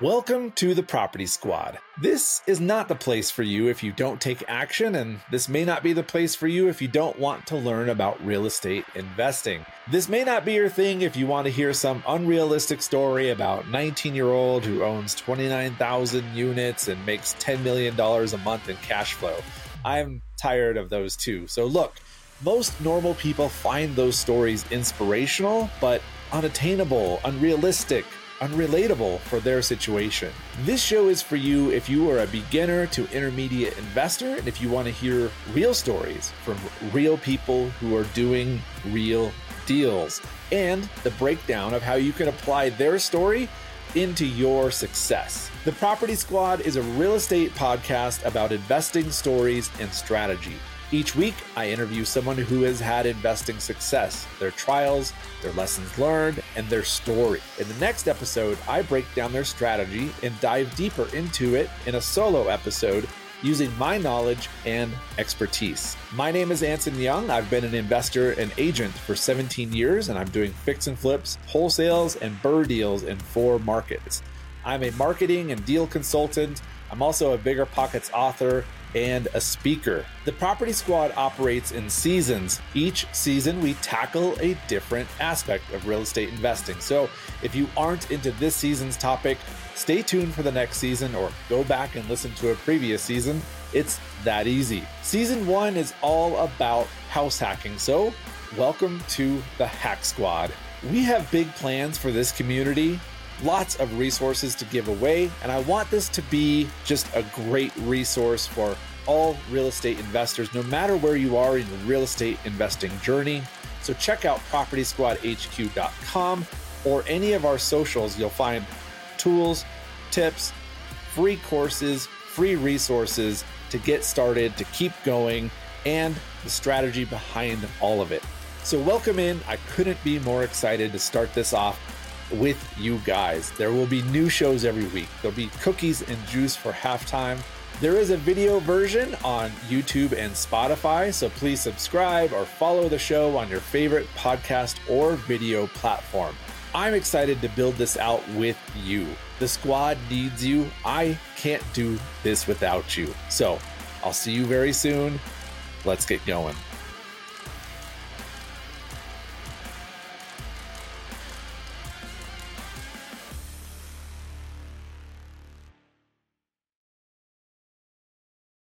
Welcome to the Property Squad. This is not the place for you if you don't take action, and this may not be the place for you if you don't want to learn about real estate investing. This may not be your thing if you want to hear some unrealistic story about 19 year old who owns 29,000 units and makes $10 million a month in cash flow. I'm tired of those too. So look, most normal people find those stories inspirational, but unattainable, unrealistic, unrelatable for their situation. This show is for you if you are a beginner to intermediate investor and if you want to hear real stories from real people who are doing real deals and the breakdown of how you can apply their story into your success. The Property Squad is a real estate podcast about investing stories and strategy. Each week, I interview someone who has had investing success, their trials, their lessons learned, and their story. In the next episode, I break down their strategy and dive deeper into it in a solo episode using my knowledge and expertise. My name is Anson Young. I've been an investor and agent for 17 years, and I'm doing fix and flips, wholesales, and BRRRR deals in four markets. I'm a marketing and deal consultant. I'm also a BiggerPockets author and a speaker. The Property Squad operates in seasons. Each season, we tackle a different aspect of real estate investing. So if you aren't into this season's topic, stay tuned for the next season or go back and listen to a previous season. It's that easy. Season one is all about house hacking. So welcome to the Hack Squad. We have big plans for this community lots of resources to give away, and I want this to be just a great resource for all real estate investors, no matter where you are in your real estate investing journey. So check out propertysquadhq.com or any of our socials. You'll find tools, tips, free courses, free resources to get started, to keep going, and the strategy behind all of it. So, welcome in. I couldn't be more excited to start this off with you guys. There will be new shows every week. There'll be cookies and juice for halftime. There is a video version on YouTube and Spotify, so please subscribe or follow the show on your favorite podcast or video platform. I'm excited to build this out with you. The squad needs you. I can't do this without you. So I'll see you very soon. Let's get going.